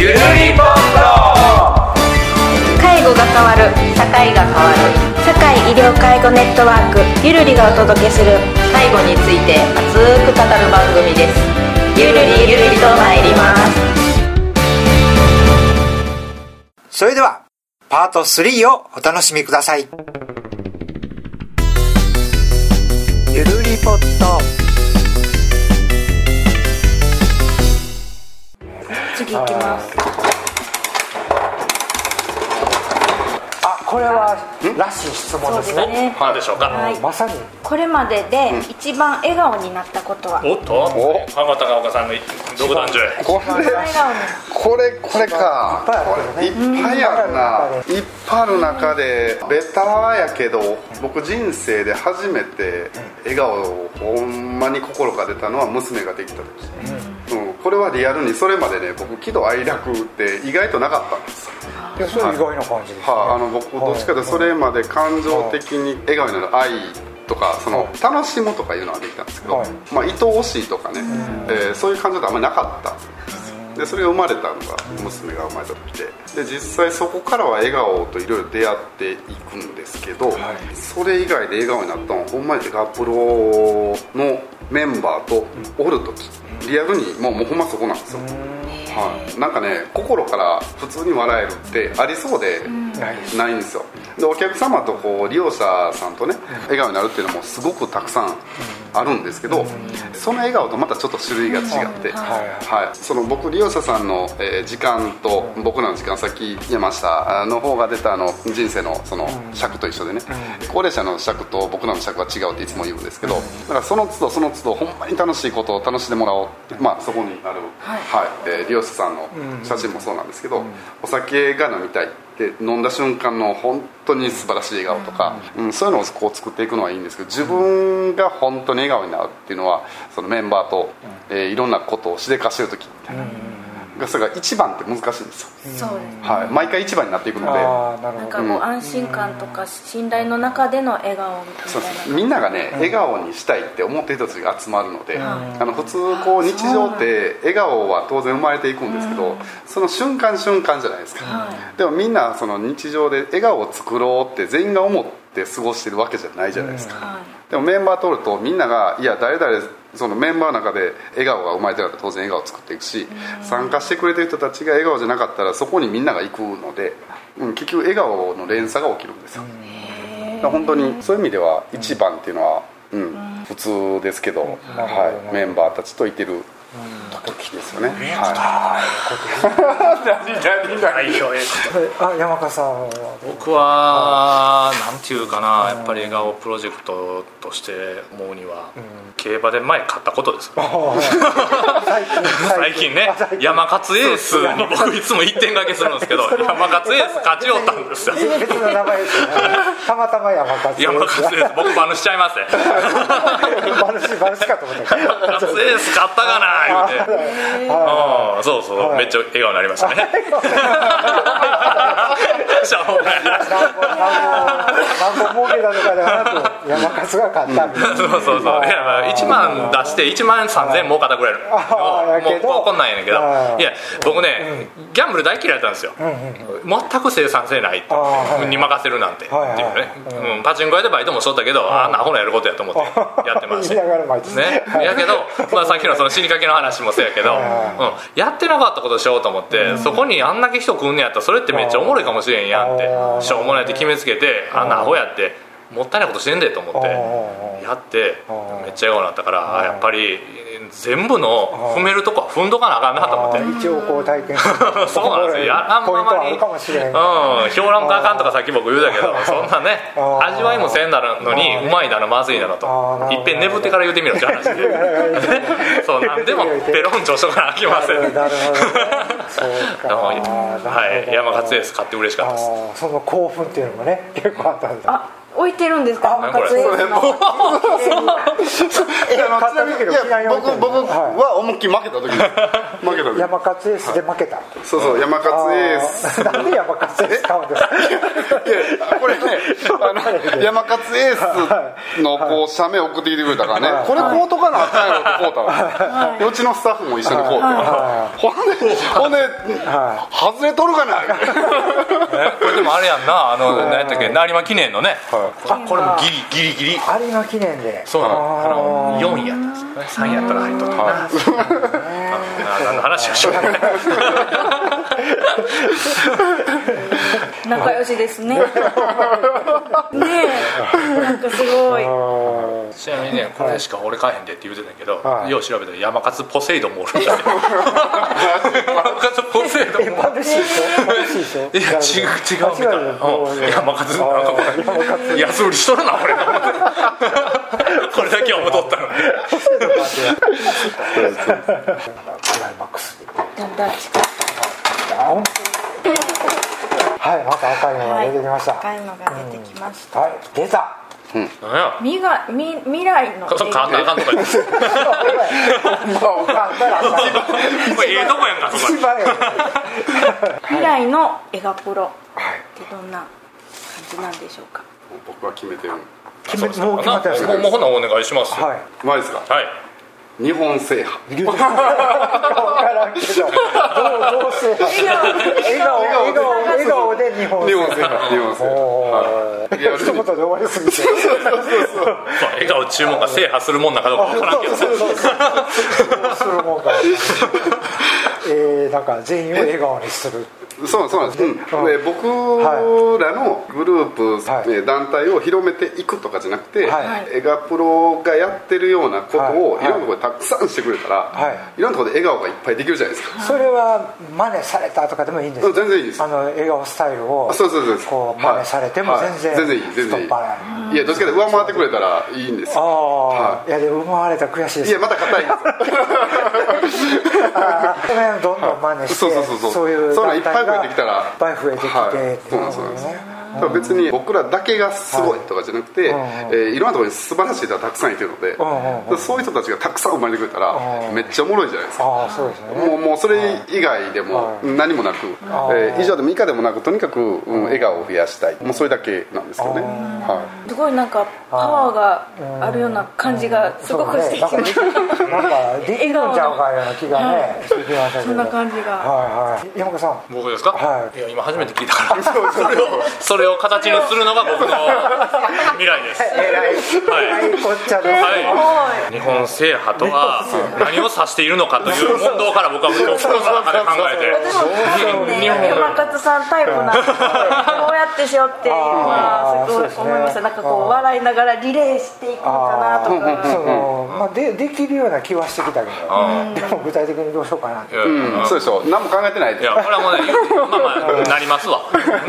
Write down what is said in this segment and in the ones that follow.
ゆるりぽん介護が変わる社会が変わる社会医療介護ネットワークゆるりがお届けする介護について熱く語る番組ですゆるりゆるりと参りますそれでは、パート3をお楽しみください。ゆるりぽっと。次行きます。あ、これは、らしい質問ですね。ね。何でしょうか、はい。まさに、これまでで一番笑顔になったことは？おっと。浜田高岡さんの独壇場へ。これこれこれか。いっぱいあるけどねいっぱいあるな。いっぱいある中でベタやけど僕人生で初めて笑顔をほんまに心から出たのは娘ができた時、うんこれはリアルにそれまでね僕喜怒哀楽って意外となかったんですいや、それ意外な感じです、ね。はい、あの僕どっちかというとそれまで感情的に笑顔になる愛とかその楽しむとかいうのはできたんですけど、はい。まあ、愛おしいとかね、えーそういう感情ってあんまりなかった。んでそれが生まれたのが娘が生まれた時で。で実際そこからは笑顔といろいろ出会っていくんですけど、それ以外で笑顔になったのはほんまにガプロのメンバーとおる時。リアルにもうもうほんまそこなんですよ。はい、なんかね心から普通に笑えるってありそうでないです。ないんですよ。でお客様とこう利用者さんとね笑顔になるっていうのもすごくたくさんあるんですけどその笑顔とまたちょっと種類が違って、はいはい、その僕利用者さんの、えー時間と僕らの時間さっき山下の方が出たあの人生のその尺と一緒でね、高齢者の尺と僕らの尺は違うっていつも言うんですけど、だからその都度その都度ほんまに楽しいことを楽しんでもらおうって、まあ、そこにある、はい。えー利用者さんの写真もそうなんですけど、お酒が飲みたいって飲んだ瞬間の本当に素晴らしい笑顔とか、うん。そういうのをこう作っていくのはいいんですけど自分が本当に笑顔になるっていうのはそのメンバーと、えーいろんなことをしでかしてる時みたいな、がそれが一番って難しいんですよ、はい、毎回一番になっていくので。なんかこう安心感とか信頼の中での笑顔みたそういなですみんながね、笑顔にしたいって思ってる人たちが集まるので、あの普通こう日常って笑顔は当然生まれていくんですけど、その瞬間瞬間じゃないですか、でもみんなその日常で笑顔を作ろうって全員が思って過ごしてるわけじゃないじゃないですか、はいでもメンバー取るとみんながいや誰々そのメンバーの中で笑顔が生まれてる当然笑顔を作っていくし参加してくれてる人たちが笑顔じゃなかったらそこにみんなが行くので、うん、結局笑顔の連鎖が起きるんですよ。本当にそういう意味では一番っていうのは、うん、普通ですけどはい、メンバーたちといてる時ですよね、は 代表へ。あ、山川さんは。僕はなんていうかなやっぱり笑顔プロジェクトとして思うには、競馬で前買ったことです最近、最近ね山勝エース。に僕いつも一点掛けするんですけど山勝エース勝ちよったんですよ。別の名前ですよね。たまたま山勝。山勝エース。僕バヌしちゃいますねバルシ、バルシかと思った。山勝エース勝ったかな言うて。う。んそうそうめっちゃ笑顔になりましたね。しょうもない。なんぼ、なんぼ儲けたとかではなく、山勝が勝ったみたいな。そうそうそう。いやまあ1万出して1万3000円儲かったくれるあーやけど。もうこんなんやねんけどいや僕ねギャンブル大嫌いだったんですよ。全く生産性ないに任せるなんてっていうね。うん。パチンコ屋でバイトもしとったけどあんなアホなやることやと思ってやってま しね、やけど、まあ、さっきのその死にかけの話もそうやけど、はいうん、やってなかったことしようと思って、そこにあんだけ人来んねやったらそれってめっちゃおもろいかもしれんやんって。しょうもないって決めつけてあんなアホやってもったいないことしてんでと思ってやってめっちゃ笑顔になったからあやっぱり全部の踏めるとこは踏んどかなあかんなと思って。一応 こう体験してそうなんですよ。やらんポイままにントはあるかもしれへん。うん評論家あかんとかさっき僕言うたけど そんなね味わいもせんなのにうまいだのまずいだのと。いっぺん眠ってから言うてみろって話で。そうなんでもペロンチョしとかなあきません。はい山勝エース買って嬉しかったです。その興奮っていうのもね結構あったんだ。あ置いてるんですか？僕僕は思いっきり負けた時に。負けた時山勝エースで負けた。そうそう山勝エー。スなんで山勝エース買うんですか山勝エースのこう写メ送ってきてくれたからね。これ買うとかな。あかんやろって買うたらでうちのスタッフも一緒に買う。てほんでほんでは外れとるかな。えこれでもあれやんな。あの何やったっけ？成馬記念のね。あこれもギリギリギリ。有馬記念で。そうなの。あの4位やったんですよね。3位やったら入っとったなの話やしょう。仲良しですね。ねえ。なんかすごい。あちなみにねこれしか俺買えへんでって言うてたんやけど、はい。よう調べたら山勝ポセイドンもおるんだよ山勝ポセイドも。マルシー賞マルシー賞いや違う違うみたいな、うん、山勝なんかこれ安売りしとるなこれ これだけは思ったのに。クライマッはいまた赤いのが出てきました赤いのが出てきました、はい出た。何や未がみ未来のそ買わなあかんとか言って。未来のエガプロ。ってどんな感じなんでしょうか？僕は決めてる。え決めもう決まってます。もうもうほなお願いしますはいですか？はい日本制覇。分からんけどどうどうせ笑顔笑顔笑顔笑顔で日本日本制覇。日本制覇。一言で終わりすぎて。まあ笑顔注文が制覇するもんなんかどうかわからんけどするもんかえー、なんか全員を笑顔にするそうそうなんです、うん。僕らのグループ、団体を広めていくとかじゃなくて、はい。エガプロがやってるようなことをはい。いろんなところでたくさんしてくれたら、はい。い、ろんなところで笑顔がいっぱいできるじゃないですか、それは真似されたとかでもいいんですうん全然いいです。あの笑顔スタイルをあそうそうそうこう真似されてもはい。全然、全然いい全然いいいやどっちかで上回ってくれたらいいんです。ああ、、はい。やでも生まれたら悔しいです。いやまた硬いんです どんどん真似して、そうそうそうそう。いうそういうのいっぱい増えてきたらいっぱい増えてきて、はいそうなんですそうなんですだから別に僕らだけがすごいとかじゃなくて、はい。えーいろんなところに素晴らしい人がたくさんいてるので、そういう人たちがたくさん生まれてくれたら、うんめっちゃおもろいじゃないですか、そうですね。もうもうそれ以外でもはい。何もなく、えー以上でも以下でもなくとにかく、うん笑顔を増やしたい。もうそれだけなんですよね、はすごいなんかパワーがあるような感じがすごくしてきましたなんかなんかできるんちゃうかような気がね、してきましたけど。そんな感じが。はいはい。山岡さん。僕ですか、はい。いや今初めて聞いたから。それをそれを形にするのが僕の未来です。はい。こっちゃです、はい、日本制覇とは何を指しているのかという問答から僕は今日心の中で考えて。日本山勝さんタイプなんで こうやってしようっていうのはすごい思いましたなんかこう笑いながらリレーしていくのかなとかそのまあでできるような気はしてきたけど、でも具体的にどうしようかなって。うん、そうでしょ何も考えてないですいやこれはもうねまあまあなりますわ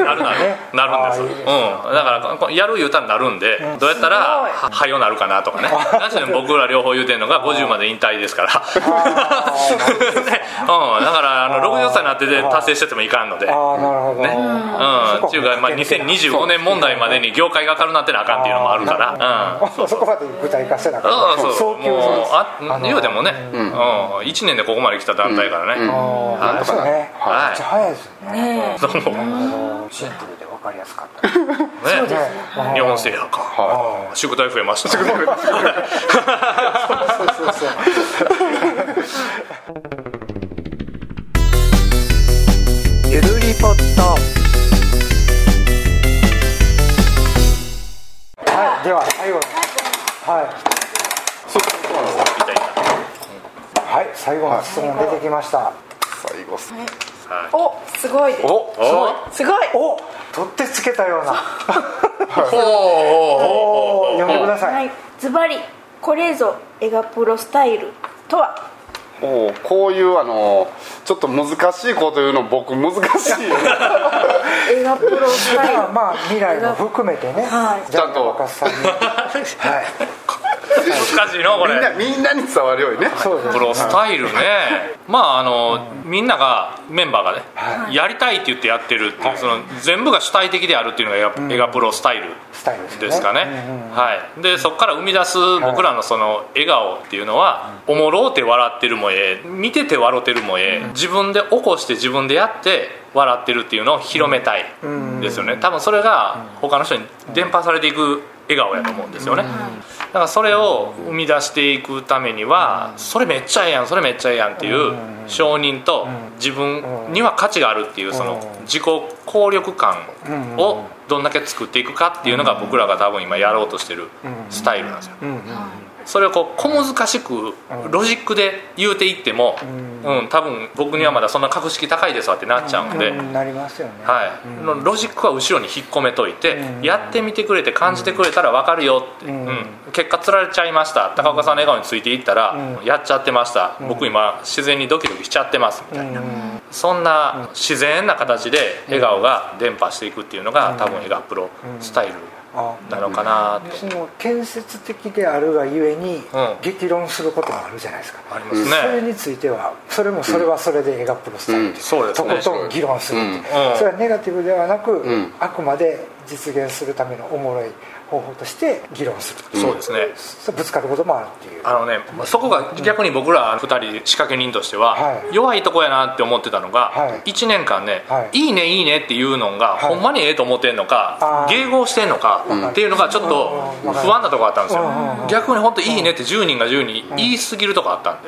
なるなる。なるんです。あーいいですうん。だからこやる言うたらなるんでどうやったらははよなるかなとかね。なんせ僕ら両方言うてんのが50まで引退ですから。ね。うん。だからあの60歳になってで達成しててもいかんので。ああなるほど、ね。うん。っていうかまあ2025年問題までに業界が明るなってなあかんっていうのもあるから。うん。そこまで具体化してなかった。そうそう。もうああの言うてもね、うん。1年でここまで来た団体からね、ああそうね、はい。めっちゃ早いですよね。う。あのシンプルで分かりやすかった。ね。ね。日本制覇か、は宿題増えました。ねそうそうそう。ゆるりポット。はいでは最後にはい。はい最後の質問出てきました。最後っすおすごい。ですおおすごい。お取ってつけたような。おおお読んでくださはい。いズバリこれぞエガプロスタイル。とは？おこういうあのちょっと難しいこと言うの僕難しいエガ プロスタイル。まあまあ未来も含めてね。はい。じゃあちゃんと山岡さんに。はい難しいのこれ。みんなみんなに伝わるようにね。プロスタイルね。まああのみんながメンバーがねやりたいって言ってやってるっていうその全部が主体的であるっていうのがエガエガプロスタイル。ですね。ですかね。はい。でそこから生み出す僕らのその笑顔っていうのはおもろうて笑ってるもええ。見てて笑ってるもええ。自分で起こして自分でやって笑ってるっていうのを広めたいですよね。多分それが他の人に伝播されていく笑顔やと思うんですよね。だからそれを生み出していくためにはそれめっちゃええやんそれめっちゃええやんっていう承認と自分には価値があるっていうその自己効力感をどんだけ作っていくかっていうのが僕らが多分今やろうとしてるスタイルなんですよそれをこう小難しくロジックで言うていっても、うん、多分僕にはまだそんな格式高いですわってなっちゃうんで、うん。なりますよね。はい、のロジックは後ろに引っ込めといて、やってみてくれて感じてくれたら分かるよって、うん。結果つられちゃいました。高岡さんの笑顔についていったら、やっちゃってました、僕今自然にドキドキしちゃってますみたいな、そんな自然な形で笑顔が伝播していくっていうのが多分笑顔プロスタイルあなのかなと、その建設的であるがゆえにん。激論することもあるじゃないですか、ありますね。それについてはそれもそれはそれで映画プロスタイルとことん議論するってそれはネガティブではなく、ん。あくまで実現するためのおもろい方法として議論する、そうですね。ぶつかることもあるっていう。あのねそこが逆に僕ら2人仕掛け人としてははい。弱いとこやなって思ってたのがはい。1年間ねはい。いいねいいねっていうのがはい。ほんまにええと思ってんのか迎合してんのかっていうのがちょっとうん。不安なとこあったんですよ。うん逆に本当いいねって10人が10人言い過ぎるとこあったんで。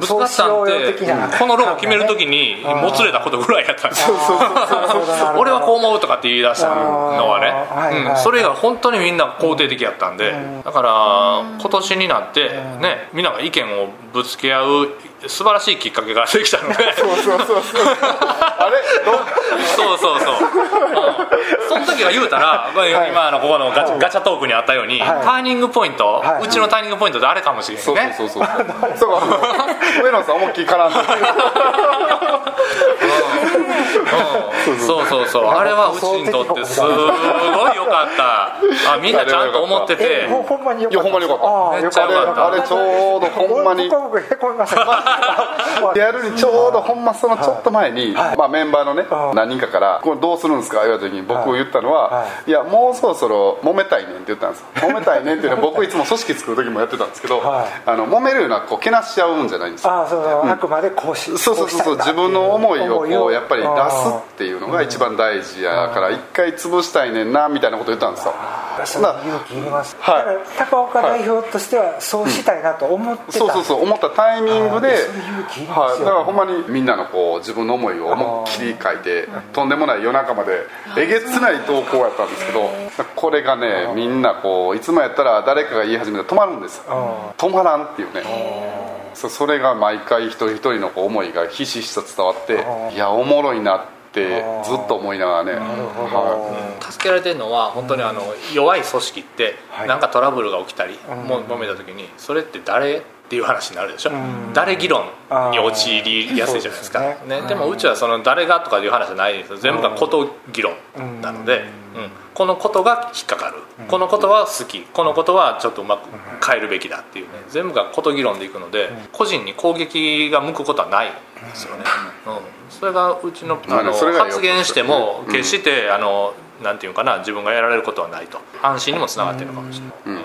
ぶつかったんそうしようよで的なこのロゴ決める時にうんもつれたことぐらいやったんですよって言い出したのはね、はいはいうん、それが本当にみんな肯定的やったんで、だから今年になってねみんなが意見をぶつけ合う素晴らしいきっかけができたので。そうそうそうそう。あれ？どそうそうそう、うん。その時が言うたら、はい。今のここのガチ,、ガチャトークにあったように、はい。ターニングポイント、はい。うちのターニングポイントであれかもしれそうないねそう。そうそうそう上野さん。思いっきり絡んでう。んそうそうそう。あれはうちにとってすごかった。あみんなちゃんと思ってて。えほほんまによかったいやほんまによかった。あーめっちゃよかった。あれちょうどほんまに。僕は僕へこみました。リアルにちょうどほんまそのちょっと前に、まあ、メンバーのねはい何人かから「これどうするんですか?」言われた時に僕言ったのはは「い。やもうそろそろ揉めたいねん」って言ったんですよ。揉めたいねんっていうのは僕いつも組織作る時もやってたんですけど、はい。あの揉めるようなこうけなし合うんじゃないんですよ。ああそうそう、あくまでこうしそうそうそうそう自分の思いをこうやっぱり出すっていうのが一番大事やから一回潰したいねんなみたいなこと言ったんですよ。その勇気いります、はい。だから高岡代表としてはそうしたいなと思ってた、そうそうそう思ったタイミングで、あーそれ勇気いりますよ。はい、だからほんまにみんなのこう自分の思いを思いっきり書いてとんでもない夜中までえげつない投稿やったんですけどこれがねみんなこういつもやったら誰かが言い始めたら止まるんですよ。止まらんっていうね。そうそれが毎回一人一人のこう思いがひしひしと伝わっていやおもろいなってずっと思いながらね。は助けられてるのは本当にあの弱い組織ってはい。何かトラブルが起きたりも揉めた時にそれって誰っていう話になるでしょ？誰議論に陥りやすいじゃないですか。ね。ね。でもうちはその誰がとかいう話じゃないですよ。全部がこと議論なので。うんこのことが引っかかる。このことは好き。このことはちょっとうまく変えるべきだっていうね。全部がこと議論でいくので個人に攻撃が向くことはないんですよね。うん。それがうちのまああの発言してもうん。決してあのなんていうかな自分がやられることはないと。安心にもつながってるのかもしれない、うん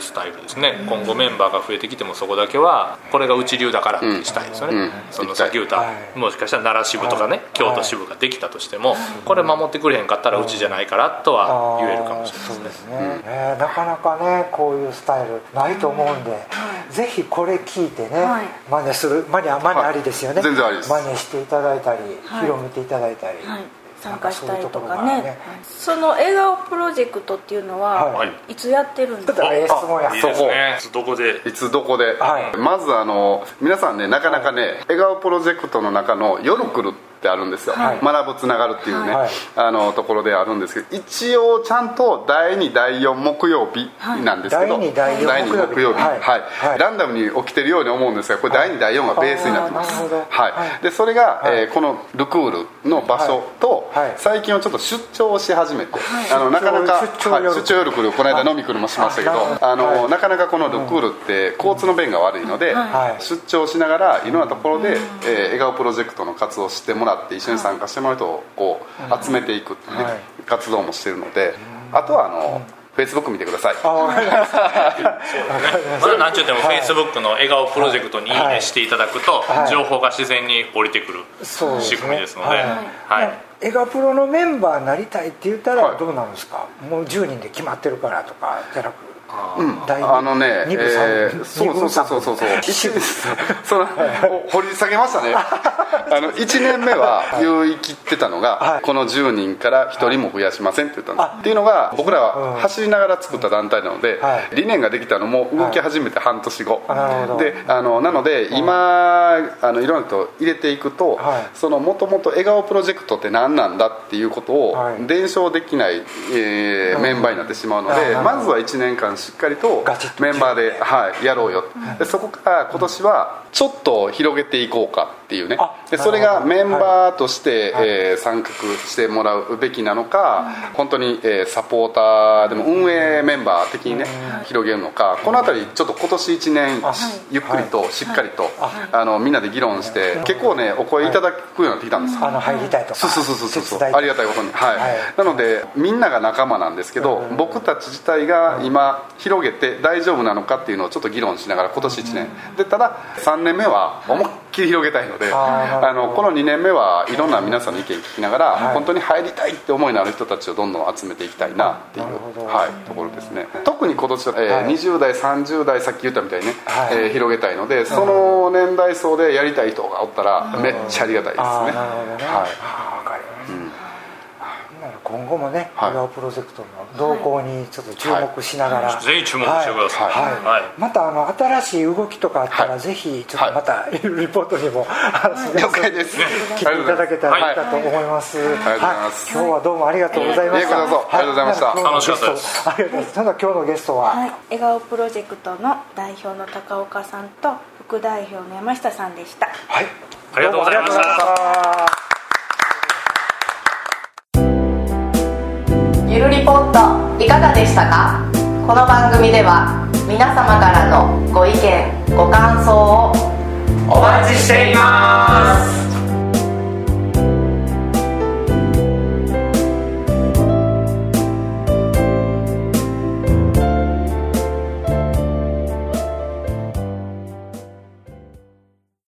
スタイルですね。今後メンバーが増えてきてもそこだけはこれがうち流だからってしたいですよね、うん。その行きたい。さっき言った、はい。もしかしたら奈良支部とかね、はい。京都支部ができたとしてもこれ守ってくれへんかったらうちじゃないからとは言えるかもしれないですね。ね、ねなかなかねこういうスタイルないと思うんで、ぜひこれ聞いてね、はい。真似する真似は真似ありですよね、はい全然ありです。真似していただいたり、はい。広めていただいたり、はい、参加したりとかなんかそういうところがね。その笑顔プロジェクトっていうのは、はい。い、つやってるんですか？ちょっとええ質問やいいですね。どこで？いつどこで、はい。まずあの皆さんねなかなかね笑顔プロジェクトの中の「夜来る」ってあるんですよ、はい。学ぶつながるっていうね、はい。あのところであるんですけど一応ちゃんと第2第4木曜日なんですけど、第2第4第二木曜日。ランダムに起きてるように思うんですがこれ第2第4がベースになってます。はい。はい。でそれが、はい。えーこのルクールの場所と、最近はちょっと出張をし始めて、あのなかなか出張はい。出張夜来る。この間飲み来るもしましたけどあの、はい。なかなかこのルクールって交通の便が悪いので、はい。出張しながらいろんなところで、えー笑顔プロジェクトの活動をしてもらって一緒に参加してもらう人をこう集めていくっていうね、はい。活動もしてるのであとはあの、フェイスブック見てください。あわかりまだ何ちゅうてもフはいェイスブックの笑顔プロジェクトにいい。はい。ねしていただくとはい情報が自然に降りてくる仕組みですので。はい。はい。エガプロのメンバーになりたいって言ったはい。らどうなんですか、もう10人で決まってるからとかじゃなくあのね、えーそうそうそうそうそうそう。一 そのほ掘り下げましたね。あの1年目は言い切ってたのが、はい。この10人から1人も増やしませんって言ったんです、あっていうのが僕らうん。は走りながら作った団体なので、はい。理念ができたのも動き始めて半年後、であのなので今あのいろんな人入れていくと、はい。そのもともと笑顔プロジェクトって何なんだっていうことをはい。伝承できない、えーメンバーになってしまうので、あまずは1年間しっかりとメンバーで、はい、やろうよ、でそこから今年はちょっと広げていこうかっていうね。あでそれがメンバーとして、はい。えー参画してもらうべきなのか、本当に、えーサポーターでも運営メンバー的にね、広げるのかこの辺りちょっと今年1年あゆっくりとしっかりと、あのみんなで議論して結構ねお声いただくようになってきたんですよ。あの入りたい。とかそうそうそうそうそう。ありがたいことに。はい、はい。なのでみんなが仲間なんですけど、僕たち自体が今広げて大丈夫なのかっていうのをちょっと議論しながら今年1年、でただ3年目は思いっきり広げたいので、あのこの2年目はいろんな皆さんの意見聞きながら、はい。本当に入りたいって思いのある人たちをどんどん集めていきたいなっていうはい、ところですね。特に今年は、えーはい。20代30代さっき言ったみたいにね、はい。えー広げたいのでその年代層でやりたい人がおったらめっちゃありがたいですね、はいああ分かりました、なら今後もねはい。笑顔プロジェクトの動向にちょっと注目しながら、ぜひ注目してください。はい。はい。またあの新しい動きとかあったら、はい。ぜひちょっとまた、リポートにも、あの了解です。来ていただけたらい。いかと思います、はい。今日はどうもありがとうございました。ありがとうございました。は楽しかったです。ありがとうございます。ただ今日のゲストは、はい、笑顔プロジェクトの代表の高岡さんと副代表の山下さんでした。はい。ありがとうございましたるりぽっといかがでしたか？この番組では皆様からのご意見ご感想をお待ちしています。